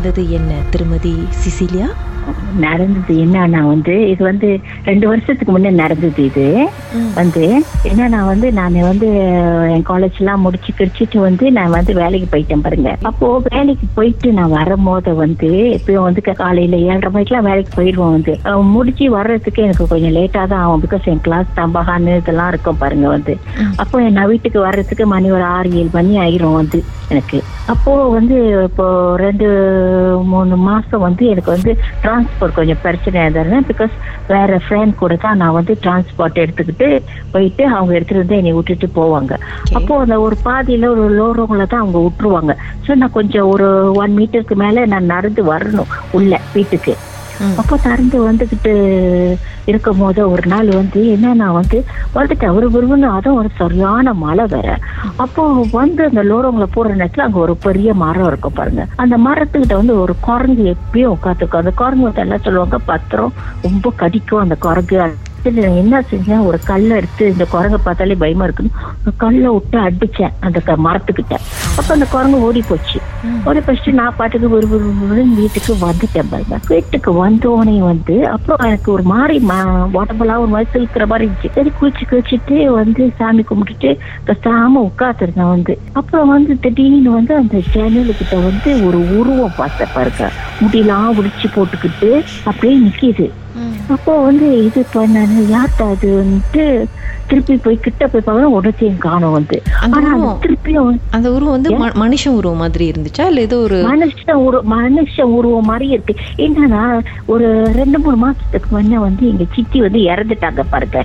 நடந்தது என்ன திருமதி சிசிலியா? நடந்தது என்னன்னா வந்து இது வந்து ரெண்டு வருஷத்துக்கு முன்னே நடந்தது இது. வந்து என்னன்னா வந்து நான் வந்து என் காலேஜ் எல்லாம் முடிச்சு கிடிச்சிட்டு வந்து நான் வந்து வேலைக்கு போயிட்டேன் பாருங்க. அப்போ வேலைக்கு போயிட்டு நான் வரும்போது வந்து எப்பயும் வந்து காலையில ஏழரை மணிக்கெல்லாம் வேலைக்கு போயிடுவோம் வந்து. முடிச்சு வர்றதுக்கு எனக்கு கொஞ்சம் லேட்டா தான் ஆகும். பிகாஸ் என் கிளாஸ் தம்பகான்னு இதெல்லாம் இருக்கும் பாருங்க வந்து. அப்போ நான் வீட்டுக்கு வர்றதுக்கு மணி ஒரு ஆறு ஏழு மணி ஆயிரும் வந்து எனக்கு. அப்போ வந்து இப்போ ரெண்டு மூணு மாசம் வந்து எனக்கு வந்து டிரான்ஸ்போர்ட் கொஞ்சம் பிரச்சனையா இருந்தது பிகாஸ் வேற ஃப்ரெண்ட் கூட தான் நான் வந்து டிரான்ஸ்போர்ட் எடுத்துக்கிட்டு போயிட்டு அவங்க எடுத்துட்டு வந்து என்னை விட்டுட்டு போவாங்க. அப்போ அந்த ஒரு பாதியில ஒரு லோரவங்கள தான் அவங்க விட்டுருவாங்க. ஸோ நான் கொஞ்சம் ஒரு ஒன் மீட்டருக்கு மேல நான் நடந்து வரணும் உள்ள வீட்டுக்கு. அப்போ தரந்து வந்துகிட்டு இருக்கும் போது ஒரு நாள் வந்து என்னன்னா வந்து வந்துட்டு அவரு விரும்புன்னு அதுவும் ஒரு சரியான மழை வேற. அப்போ வந்து அந்த லோரங்களை போற நேரத்துல அங்க ஒரு பெரிய மரம் இருக்கும் பாருங்க. அந்த மரத்துக்கிட்ட வந்து ஒரு குரங்கு எப்பயும் உட்காந்துருக்கும் அந்த குரங்கு வந்து எல்லாம் சொல்லுவாங்க? பத்திரம் ரொம்ப கடிக்கும் அந்த குரங்கு. சரி, நான் என்ன செஞ்சேன்? ஒரு கல்லை எடுத்து இந்த குரங்கை பார்த்தாலே பயமா இருக்குன்னு கல்லை விட்டு அடிச்சேன் அந்த க- மரத்துக்கிட்ட. அப்ப அந்த குரங்கு ஓடி போச்சு. ஓடி போச்சு நான் பாட்டுக்கு ஒரு ஒரு வீட்டுக்கு வந்துட்டேன் பாருங்க. வீட்டுக்கு வந்தோடனே வந்து அப்புறம் எனக்கு ஒரு மாதிரி ம- உடம்பெல்லாம் ஒரு மாதிரி சிலுக்கிற மாதிரி இருந்துச்சு. சரி குளிச்சு குளிச்சுட்டு வந்து சாமி கும்பிட்டுட்டு பேசாம உட்காந்துருந்தேன் வந்து. அப்புறம் வந்து திடீர்னு வந்து அந்த சேனலுக்கிட்ட வந்து ஒரு உருவம் பார்த்தேன் பாருங்க. முடியெல்லாம் உடிச்சு போட்டுக்கிட்டு அப்படியே நிக்கிது. அப்போ வந்து இது பண்ண யார்ட்டா அதுன்ட்டு திருப்பி போய் கிட்ட போய் பார்க்கணும் உடச்சையும் காணும் வந்து. ஆனா அது உருவம் திருப்பியும் அந்த உருவம் வந்து ம- மனுஷன் உருவம் மாதிரி இருந்துச்சா? இல்ல ஏதோ ஒரு மனுஷன் உரு மனுஷ உருவம் மாதிரி இருக்கு. என்னன்னா ஒரு ரெண்டு மூணு மாசத்துக்கு முன்ன வந்து எங்க சித்தி வந்து இறந்துட்டாங்க பாருங்க.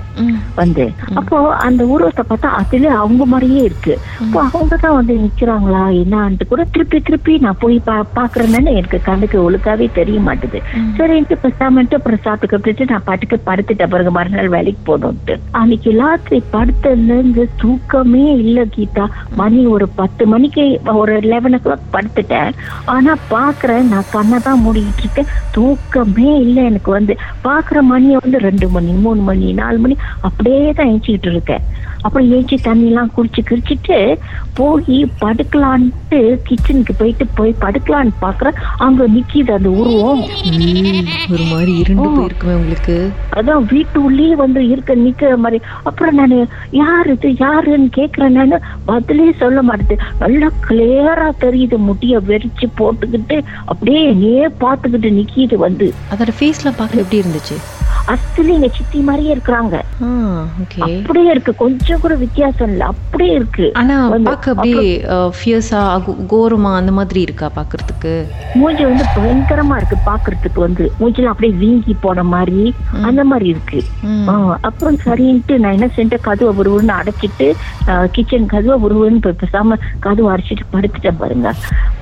வந்து. அப்போ அந்த உருவத்தை பார்த்தா அதுல அவங்க மாதிரியே இருக்கு. அப்போ அவங்க தான் வந்து நிக்கிறாங்களா என்னான்ட்டு கூட திருப்பி திருப்பி நான் போய் பா பாக்குறேன்னு எனக்கு கண்ணுக்கு ஒழுக்காவே தெரிய மாட்டுது. ம். சரின்ட்டு பேசாமட்டு அப்புறம் சாப்பிட்டு நான் பாட்டுக்கு படுத்துட்டேன். பிறகு மறுநாள் வேலைக்கு போகணும்ட்டு. அன்னைக்கு ராத்திரி படுத்ததுலேருந்து தூக்கமே இல்லை கீதா. மணி ஒரு பத்து மணிக்கு ஒரு லெவன் ஓ கிளாக் படுத்துட்டேன். ஆனா பாக்குறேன் நான் கண்ணை தான் மூடிக்கிட்டு இருக்கேன். தூக்கமே இல்லை எனக்கு வந்து. பாக்குற மணியை வந்து ரெண்டு மணி மூணு மணி நாலு மணி அப்படியே தான் எழுச்சிக்கிட்டு இருக்கேன். அப்புறம் ஏஞ்சி தண்ணி எல்லாம் குடிச்சு குடிச்சிட்டு போய் படுக்கலான்ட்டு கிச்சனுக்கு போயிட்டு போய் படுக்கலான்னு பாக்குறேன். அங்க நிக்கிது அந்த உருவம். ஒரு மாதிரி இருண்டு. போயிருக்குமே உங்களுக்கு? அதான் வீட்டு உள்ளே வந்து இருக்க நிக்கிற மாதிரி. அப்புறம் நானு யாரு இது? யாருன்னு கேக்குறேன் நானு. பதிலே சொல்ல மாட்டேது. நல்லா கிளியரா தெரியுது. முடிய வெறிச்சு போட்டுக்கிட்டு அப்படியே என்னையே பாத்துக்கிட்டு நிக்கிது வந்து. அதோட ஃபேஸ்ல பார்க்க எப்படி இருந்துச்சு? அசல எங்க சித்தி மாதிரியே இருக்கிறாங்க. அப்படியே இருக்கு. கொஞ்சம் கூட வித்தியாசம் இல்ல. அப்படியே இருக்கு. ஆனா பார்க்க அப்படியே ஃபியர்ஸா கோரமா அந்த மாதிரி இருக்கா பார்க்கிறதுக்கு? மூஞ்சி வந்து பயங்கரமா இருக்கு பாக்குறதுக்கு வந்து. மூஞ்சில அப்படியே வீங்கி போன மாதிரி அந்த மாதிரி இருக்கு. அப்புறம் சரின்ட்டு நான் என்ன செஞ்சேன்? கதவை உருவுன்னு அடைச்சிட்டு கிச்சன் கதவை உருவுன்னு பேசாம கதவை அடைச்சிட்டு படுத்துட்டேன் பாருங்க.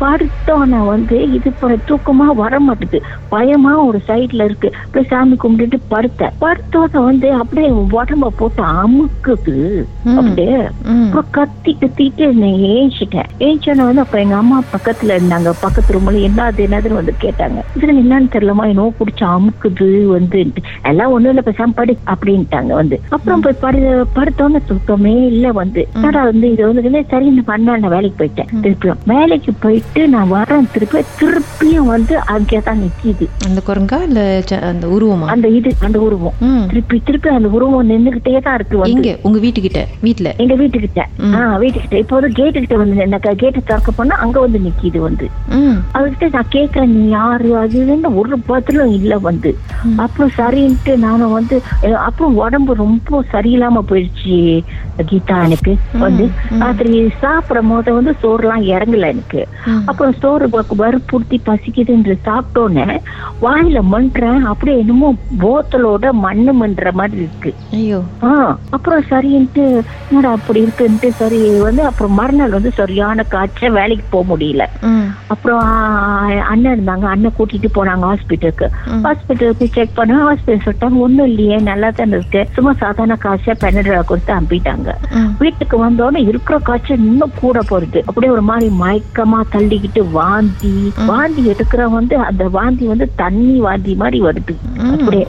படுத்தோன்னே வந்து இது தூக்கமா வர மாட்டுது பயமா ஒரு சைட்ல இருக்கு. போய் சாமி கும்பிட்டுட்டு படுத்தேன் படுத்தோன்னே வந்து அப்படியே உடம்ப போட்டு அமுக்குது. அப்படியே. அப்புறம் கத்தி கத்திட்டு ஏஞ்சிட்டேன். ஏஞ்சோன்னு வந்து அப்புறம் எங்க அம்மா பக்கத்துல இருந்தாங்க. பக்கத்து ரூம்ல என்ன அது என்னதுன்னு வந்து கேட்டாங்க. இதுல என்னன்னு தெரியலமா என்னவோ பிடிச்சி அமுக்குது வந்து. எல்லாம் ஒண்ணும் இல்ல பேசாம படு அப்படின்ட்டாங்க வந்து. அப்புறம் போய் படு படுத்தோன்னு தூக்கமே இல்ல வந்து. என்னடா வந்து இது வந்து சரி பண்ண நான் வேலைக்கு போயிட்டேன். திருப்பியும் வேலைக்கு போயிட்டு நான் வரேன் திருப்பி திருப்பியும் வந்து அங்கேதான் நிக்கிது. அந்த குரங்கா இல்ல அந்த உருவமா? அந்த இது அந்த உருவம். திருப்பி திருப்பி அந்த உருவம் நின்னுகிட்டே தான் இருக்கு எங்க? உங்க வீட்டுக்கிட்ட? வீட்ல? எங்க வீட்டுக்கிட்ட. ஆஹ் வீட்டுக்கிட்ட. இப்போ வந்து கேட்டு கிட்ட வந்து எனக்கு கேட்டை திறக்க போனா அங்க வந்து நிக்கிது வந்து. ம். அதுக்கிட்ட நான் கேட்கறேன் நீ யாரு? அதுன்னு ஒரு பதிலும் இல்ல வந்து. அப்புறம் சரின்ட்டு நானும் வந்து அப்புறம் உடம்பு ரொம்ப சரியில்லாம போயிடுச்சு கீதா எனக்கு வந்து. ராத்திரி சாப்பிடும் போது வந்து சோறுலாம் இறங்கல எனக்கு. அப்புறம் சோறு வ- வறுப்புறுத்தி பசிக்குதுன்ற சாப்பிட்டோன்னே வாயில மண்றேன் அப்படியே என்னமோ போத்தலோட மண்ணு மண்ற மாதிரி இருக்கு. ஐயோ. ஆ அப்புறம் சரின்ட்டு என்னடா அப்படி இருக்குன்ட்டு சரி வந்து அப்புறம் மறுநாள் வந்து சரியான காய்ச்சல் வேலைக்கு போக முடியல. அப்புறம் அண்ணன் இருந்தாங்க. அண்ணன் கூட்டிட்டு போனாங்க ஹாஸ்பிட்டலுக்கு. ஹாஸ்பிட்டலுக்கு செக் பண்ண ஹாஸ்பிட்டல் சொல்லிட்டாங்க. ஒண்ணும் இல்லையே நல்லா தானே இருக்கு. சும்மா சாதாரண காய்ச்சல் பெனடா கொடுத்து அனுப்பிட்டாங்க. வீட்டுக்கு வந்தோடனே இருக்கிற காய்ச்சல் இன்னும் கூட போறது. அப்படியே ஒரு மாதிரி மயக்கமா தள்ளிக்கிட்டு வாந்தி வாந்தி எடுக்கிற வந்து அந்த வாந்தி வந்து தண்ணி வாந்தி மாதிரி வருது. அப்படியே.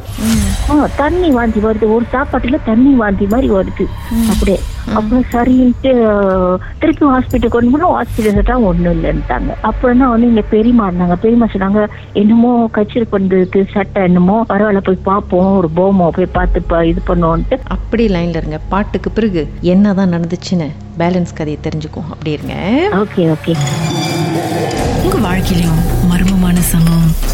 தண்ணி வாந்தி வருது. ஒரு சாப்பாட்டுல தண்ணி வாந்தி மாதிரி வருது. அப்படியே. அப்புறம் சரின்ட்டு திருப்பி ஹாஸ்பிட்டல் கொண்டு போனோம் ஹாஸ்பிட்டல் தான் ஒண்ணும் இல்லைன்ட்டாங்க. அப்புறம் தான் வந்து இங்க பெரியமா இருந்தாங்க. பெரியமா சொன்னாங்க என்னமோ கச்சேரி பண்றதுக்கு சட்டை என்னமோ பரவாயில்ல போய் பார்ப்போம். ஒரு போமோ போய் பார்த்து ப- இது பண்ணுவோன்ட்டு. அப்படி லைன்ல இருங்க. பாட்டுக்கு பிறகு என்னதான் நடந்துச்சுன்னு பேலன்ஸ் கதையை தெரிஞ்சுக்கும் அப்படி இருங்க. ஓகே ஓகே உங்க வாழ்க்கையிலும் மர்மமான சம்பவம்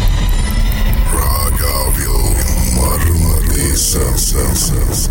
Raga Murmur Sensations.